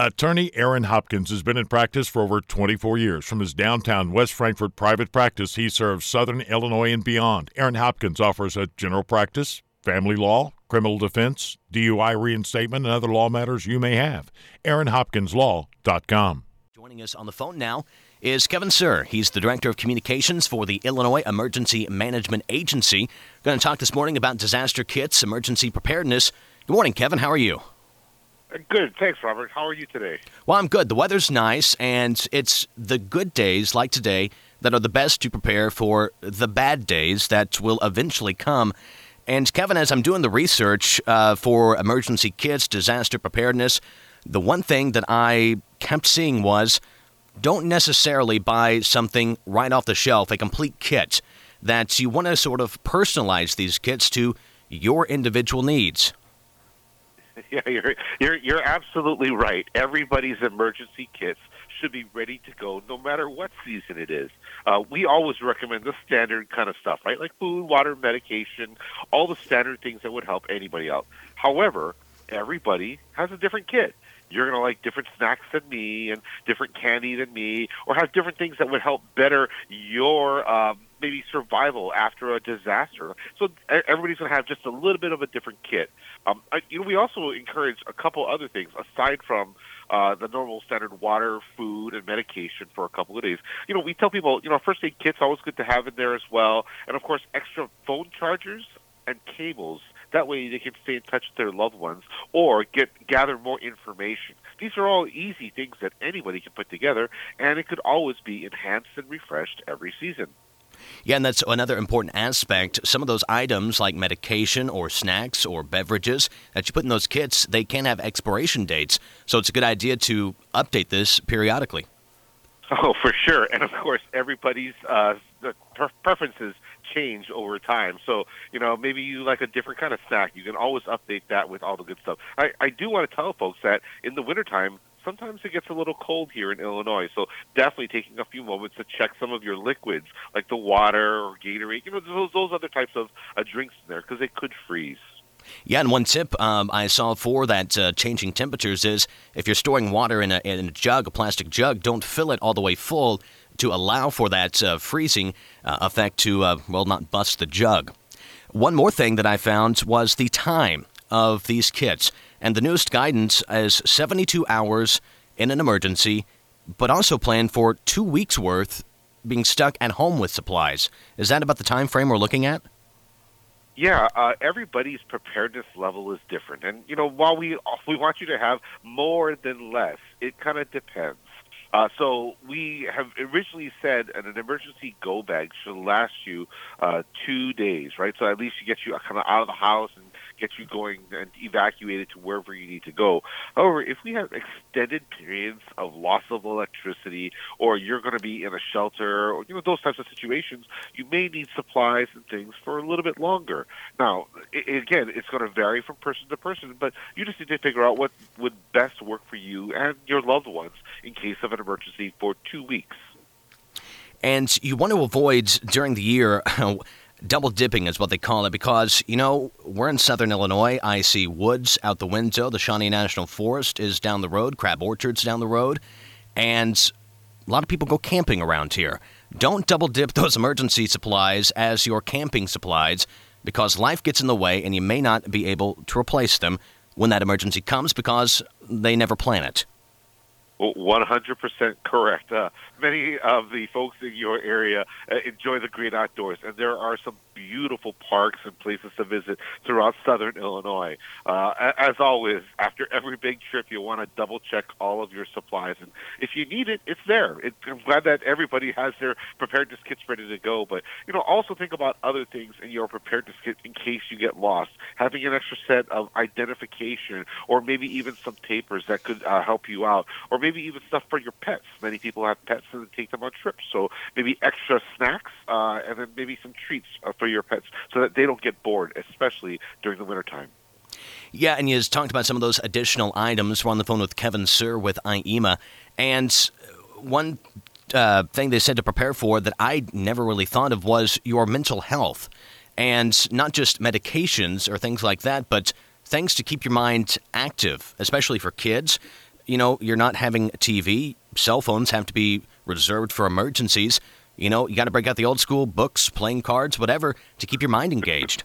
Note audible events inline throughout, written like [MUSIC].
Attorney Aaron Hopkins has been in practice for over 24 years. From his downtown West Frankfort private practice, he serves Southern Illinois and beyond. Aaron Hopkins offers a general practice, family law, criminal defense, DUI reinstatement, and other law matters you may have. AaronHopkinsLaw.com. Joining us on the phone now is Kevin Sur. He's the Director of Communications for the Illinois Emergency Management Agency. Going to talk this morning about disaster kits, emergency preparedness. Good morning, Kevin. How are you? Good. Thanks, Robert. How are you today? Well, I'm good. The weather's nice, and it's the good days like today that are the best to prepare for the bad days that will eventually come. And, Kevin, as I'm doing the research uh, for emergency kits, disaster preparedness, the one thing that I kept seeing was don't necessarily buy something right off the shelf, a complete kit, that you want to sort of personalize these kits to your individual needs. [LAUGHS] Yeah, you're you're you're absolutely right. Everybody's emergency kits should be ready to go, no matter what season it is. Uh, we always recommend the standard kind of stuff, right? Like food, water, medication, all the standard things that would help anybody out. However, everybody has a different kit. You're going to like different snacks than me and different candy than me, or have different things that would help better your um, maybe survival after a disaster. So everybody's going to have just a little bit of a different kit. Um, I, you know, we also encourage a couple other things aside from uh, the normal standard water, food, and medication for a couple of days. You know, we tell people, you know, first aid kit's always good to have in there as well, and of course, extra phone chargers and cables. That way, they can stay in touch with their loved ones or get gather more information. These are all easy things that anybody can put together, and it could always be enhanced and refreshed every season. Yeah, and that's another important aspect. Some of those items, like medication or snacks or beverages that you put in those kits, they can have expiration dates. So it's a good idea to update this periodically. [LAUGHS] Oh, for sure. And of course, everybody's uh, preferences change over time. So, you know, maybe you like a different kind of snack. You can always update that with all the good stuff. I, I do want to tell folks that in the wintertime, sometimes it gets a little cold here in Illinois. So definitely taking a few moments to check some of your liquids, like the water or Gatorade, you know, those, those other types of uh, drinks in there, because they could freeze. Yeah, and one tip um, I saw for that uh, changing temperatures is if you're storing water in a, in a jug, a plastic jug, don't fill it all the way full to allow for that uh, freezing uh, effect to, uh, well, not bust the jug. One more thing that I found was the time of these kits. And the newest guidance is 72 hours in an emergency, but also plan for two weeks' worth being stuck at home with supplies. Is that about the time frame we're looking at? Yeah, uh, everybody's preparedness level is different, and you know, while we [LAUGHS] we want you to have more than less, it kind of depends. Uh, so we have originally said that an emergency go bag should last you uh, two days, right? So at least you get you kind of out of the house and get you going and evacuated to wherever you need to go. However, if we have extended periods of loss of electricity, or you're going to be in a shelter, or you know those types of situations, you may need supplies and things for a little bit longer. Now, again, it's going to vary from person to person, but you just need to figure out what would best work for you and your loved ones in case of an emergency for two weeks. And you want to avoid during the year [LAUGHS] double dipping is what they call it because, you know, we're in southern Illinois. I see woods out the window. The Shawnee National Forest is down the road, crab orchards down the road, and a lot of people go camping around here. Don't double dip [LAUGHS] those emergency supplies as your camping supplies because life gets in the way and you may not be able to replace them when that emergency comes because they never plan it. 100% correct. Uh, many of the folks in your area uh, enjoy the great outdoors, and there are some beautiful parks and places to visit throughout southern Illinois. Uh, as always, after every big trip, you want to double check all of your supplies, and if you need it, it's there. It, I'm glad that everybody has their preparedness kits ready to go, but you know, also think about other things in your preparedness kit in case you get lost. Having an extra set of identification, or maybe even some tapers that could uh, help you out, or maybe even stuff for your pets. Many people have pets and take them on trips, so maybe extra snacks, uh, and then maybe some treats uh, for your pets so that they don't get bored, especially during the wintertime. Yeah, and you just talked about some of those additional items. We're on the phone with Kevin Sur with IEMA. And one uh, thing they said to prepare for that I never really thought of was your mental health. And not just medications or things like that, but things to keep your mind active, especially for kids you know, you're not having TV. Cell phones have to be reserved for emergencies. You know, you got to break out the old school books, playing cards, whatever, to keep your mind engaged.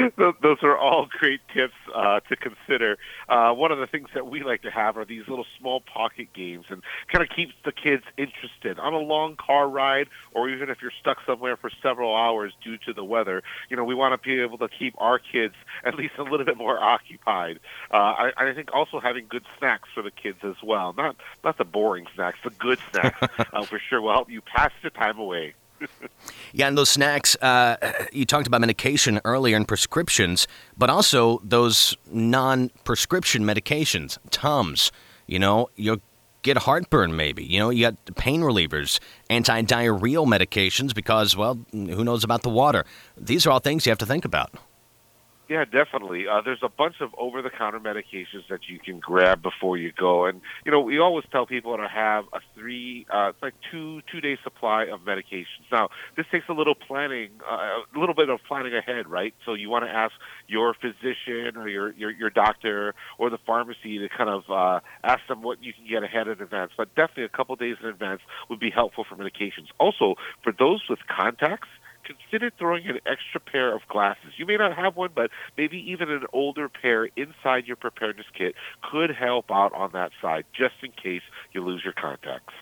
[LAUGHS] those are all great tips uh, to consider. Uh, one of the things that we like to have are these little small pocket games, and kind of keeps the kids interested on a long car ride, or even if you're stuck somewhere for several hours due to the weather. You know, we want to be able to keep our kids [LAUGHS] at least a little bit more occupied. Uh, I, I think also having good snacks for the kids as well, not not the boring snacks, the good snacks [LAUGHS] uh, for sure will help you pass the time away. [LAUGHS] yeah, and those snacks, uh, you talked about medication earlier and prescriptions, but also those non prescription medications, Tums. You know, you'll get heartburn maybe. You know, you got pain relievers, anti diarrheal medications because, well, who knows about the water? These are all things you have to think about. Yeah, definitely. Uh, there's a bunch of over-the-counter medications that you can grab before you go, and you know we always tell people to have a three, uh, like two two-day supply of medications. Now, this takes a little planning, uh, a little bit of planning ahead, right? So you want to ask your physician or your your, your doctor or the pharmacy to kind of uh, ask them what you can get ahead in advance. But definitely a couple days in advance would be helpful for medications. Also, for those with contacts consider throwing an extra pair of glasses. You may not have one, but maybe even an older pair inside your preparedness kit could help out on that side, just in case you lose your contacts.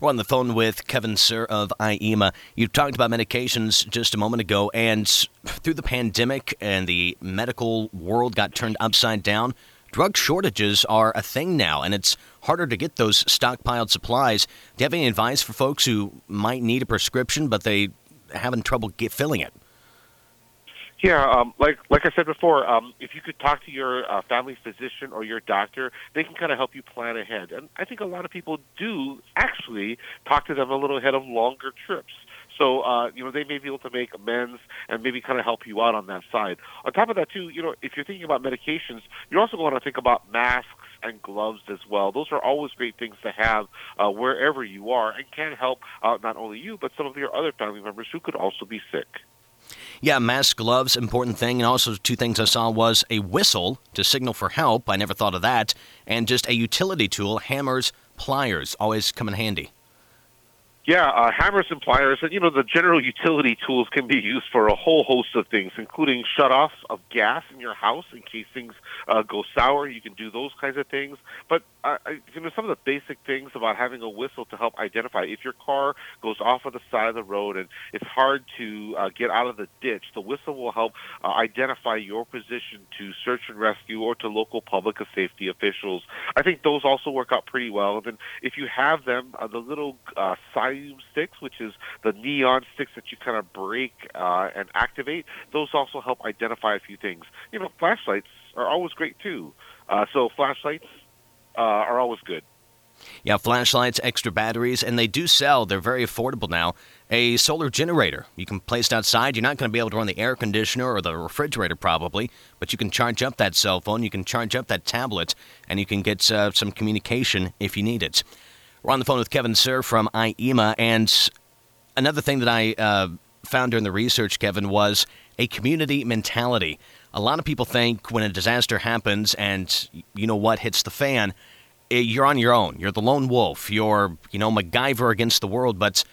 We're on the phone with Kevin Sur of IEMA. You talked about medications just a moment ago, and through the pandemic and the medical world got turned upside down, drug shortages are a thing now, and it's harder to get those stockpiled supplies. Do you have any advice for folks who might need a prescription, but they having trouble get, filling it. Yeah, um, like like I said before, um, if you could talk to your uh, family physician or your doctor, they can kind of help you plan ahead. And I think a lot of people do actually talk to them a little ahead of longer trips. So uh, you know they may be able to make amends and maybe kind of help you out on that side. On top of that, too, you know if you're thinking about medications, you're also going to think about masks and gloves as well. Those are always great things to have uh, wherever you are and can help out not only you, but some of your other family members who could also be sick. Yeah, mask, gloves, important thing. And also, two things I saw was a whistle to signal for help. I never thought of that. And just a utility tool, hammers, pliers, always come in handy. Yeah, uh, hammers and pliers, and you know the general utility tools can be used for a whole host of things, including shut-offs of gas in your house in case things uh, go sour. You can do those kinds of things. But uh, you know some of the basic things about having a whistle to help identify if your car goes off of the side of the road and it's hard to uh, get out of the ditch, the whistle will help uh, identify your position to search and rescue or to local public safety officials. I think those also work out pretty well. And then if you have them, uh, the little uh, side sticks, which is the neon sticks that you kind of break uh, and activate. Those also help identify a few things. You know, flashlights are always great too. Uh, so flashlights uh, are always good. Yeah, flashlights, extra batteries, and they do sell. They're very affordable now. A solar generator. You can place outside. You're not going to be able to run the air conditioner or the refrigerator probably, but you can charge up that cell phone, you can charge up that tablet, and you can get uh, some communication if you need it. We're on the phone with Kevin Sur from IEMA. And another thing that I uh, found during the research, Kevin, was a community mentality. A lot of people think when a disaster happens and you know what hits the fan, eh, you're on your own. You're the lone wolf. You're, you know, MacGyver against the world. But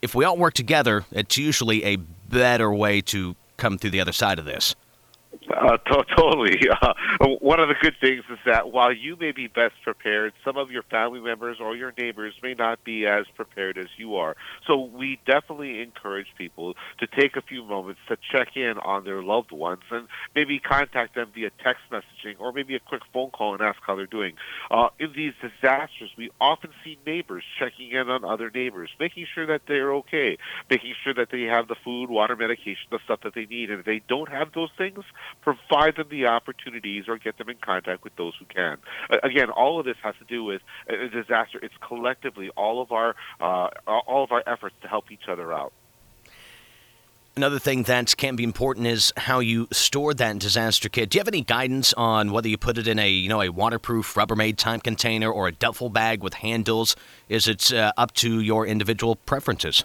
if we all work together, it's usually a better way to come through the other side of this. Uh, [LAUGHS] to- totally. [LAUGHS] Uh, one of the good things is that while you may be best prepared, some of your family members or your neighbors may not be as prepared as you are. So we definitely encourage people to take a few moments to check in on their loved ones and maybe contact them via text messaging or maybe a quick phone call and ask how they're doing. Uh, in these disasters, we often see neighbors checking in on other neighbors, making sure that they're okay, making sure that they have the food, water, medication, the stuff that they need. And if they don't have those things, provide them the opportunities or get them in contact with those who can. Again, all of this has to do with a disaster. It's collectively all of our uh, all of our efforts to help each other out. Another thing that can be important is how you store that disaster kit. Do you have any guidance on whether you put it in a you know a waterproof Rubbermaid type container or a duffel bag with handles? Is it uh, up to your individual preferences?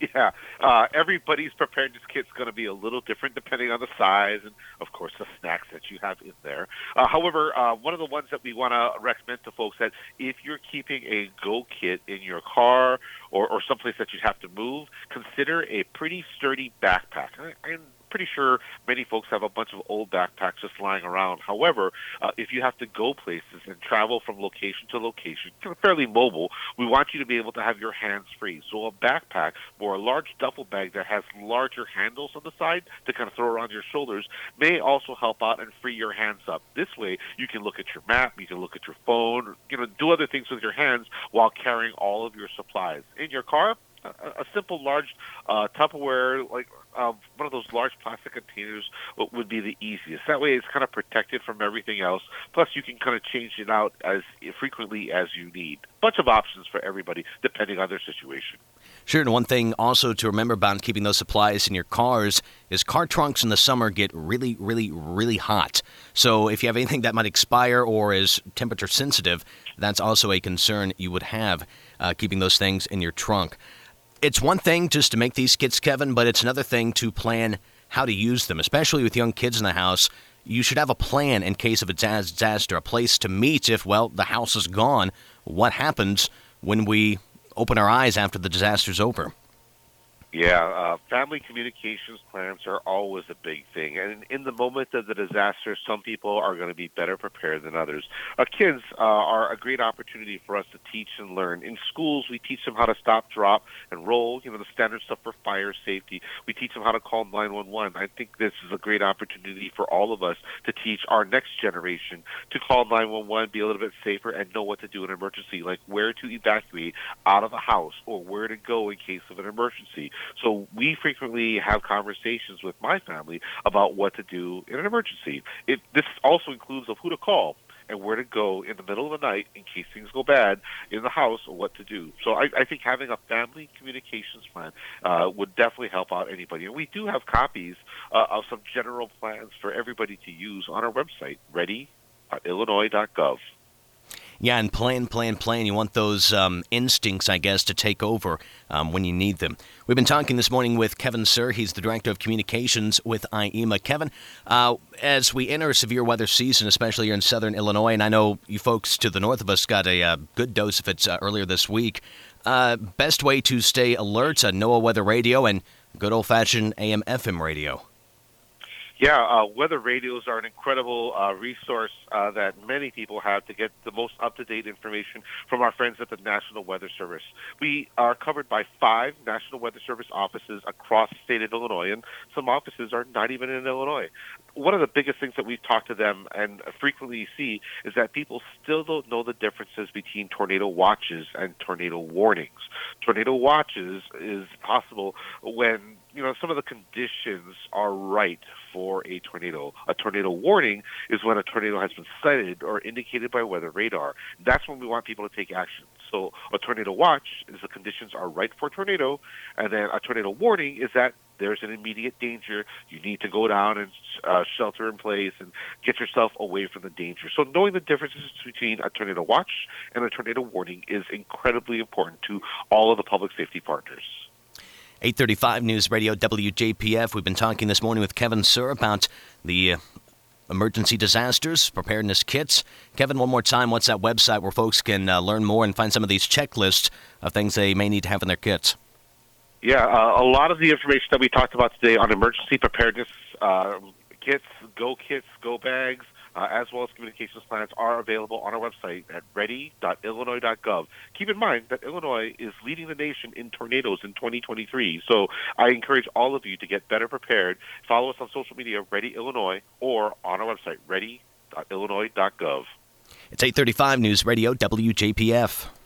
[LAUGHS] Yeah, uh, everybody's preparedness kit is going to be a little different depending on the size and, of course, the snacks that you have in there. Uh, however, uh, one of the ones that we want to recommend to folks that if you're keeping a go kit in your car or, or someplace that you have to move, consider a pretty sturdy backpack. And pretty sure many folks have a bunch of old backpacks just lying around. However, uh, if you have to go places and travel from location to location, fairly mobile, we want you to be able to have your hands free. So a backpack or a large duffel bag that has larger handles on the side to kind of throw around your shoulders may also help out and free your hands up. This way, you can look at your map, you can look at your phone, you know, do other things with your hands while carrying all of your supplies. In your car, a, simple large uh, Tupperware, like uh, one of those large plastic containers, would be the easiest. That way, it's kind of protected from everything else. Plus, you can kind of change it out as frequently as you need. Bunch of options for everybody, depending on their situation. Sure, and one thing also to remember about keeping those supplies in your cars is car trunks in the summer get really, really, really hot. So if you have anything that might expire or is temperature sensitive, that's also a concern you would have uh, keeping those things in your trunk it's one thing just to make these kits, Kevin, but it's another thing to plan how to use them, especially with young kids in the house. You should have a plan in case of a disaster, a place to meet if, well, the house is gone. What happens when we open our eyes after the disaster's over? Yeah, uh, family communications plans are always a big thing. And in the moment of the disaster, some people are going to be better prepared than others. Uh, kids uh, are a great opportunity for us to teach and learn. In schools, we teach them how to stop, drop, and roll, you know, the standard stuff for fire safety. We teach them how to call 911. I think this is a great opportunity for all of us to teach our next generation to call 911, be a little bit safer, and know what to do in an emergency, like where to evacuate out of a house or where to go in case of an emergency. So we frequently have conversations with my family about what to do in an emergency. It, this also includes of who to call and where to go in the middle of the night in case things go bad in the house or what to do. So I, I think having a family communications plan uh, would definitely help out anybody. And we do have copies uh, of some general plans for everybody to use on our website, ready.illinois.gov. Yeah, and plan, plan, plan. You want those um, instincts, I guess, to take over um, when you need them. We've been talking this morning with Kevin Sur. He's the Director of Communications with IEMA. Kevin, uh, as we enter a severe weather season, especially here in southern Illinois, and I know you folks to the north of us got a uh, good dose of it uh, earlier this week, uh, best way to stay alert, uh, NOAA Weather Radio and good old fashioned AM FM radio. Yeah, uh, weather radios are an incredible uh, resource uh, that many people have to get the most up to date information from our friends at the National Weather Service. We are covered by five National Weather Service offices across the state of Illinois, and some offices are not even in Illinois. One of the biggest things that we've talked to them and frequently see is that people still don't know the differences between tornado watches and tornado warnings. Tornado watches is possible when you know some of the conditions are right for a tornado. A tornado warning is when a tornado has been sighted or indicated by weather radar. That's when we want people to take action. So a tornado watch is the conditions are right for a tornado, and then a tornado warning is that there's an immediate danger. You need to go down and uh, shelter in place and get yourself away from the danger. So knowing the differences between a tornado watch and a tornado warning is incredibly important to all of the public safety partners. 835 News Radio WJPF. We've been talking this morning with Kevin Sur about the uh, emergency disasters, preparedness kits. Kevin, one more time, what's that website where folks can uh, learn more and find some of these checklists of things they may need to have in their kits? Yeah, uh, a lot of the information that we talked about today on emergency preparedness uh, kits, go kits, go bags, uh, as well as communications plans are available on our website at ready.illinois.gov. Keep in mind that Illinois is leading the nation in tornadoes in 2023, so I encourage all of you to get better prepared. Follow us on social media, Ready Illinois, or on our website, ready.illinois.gov. It's 835 News Radio, WJPF.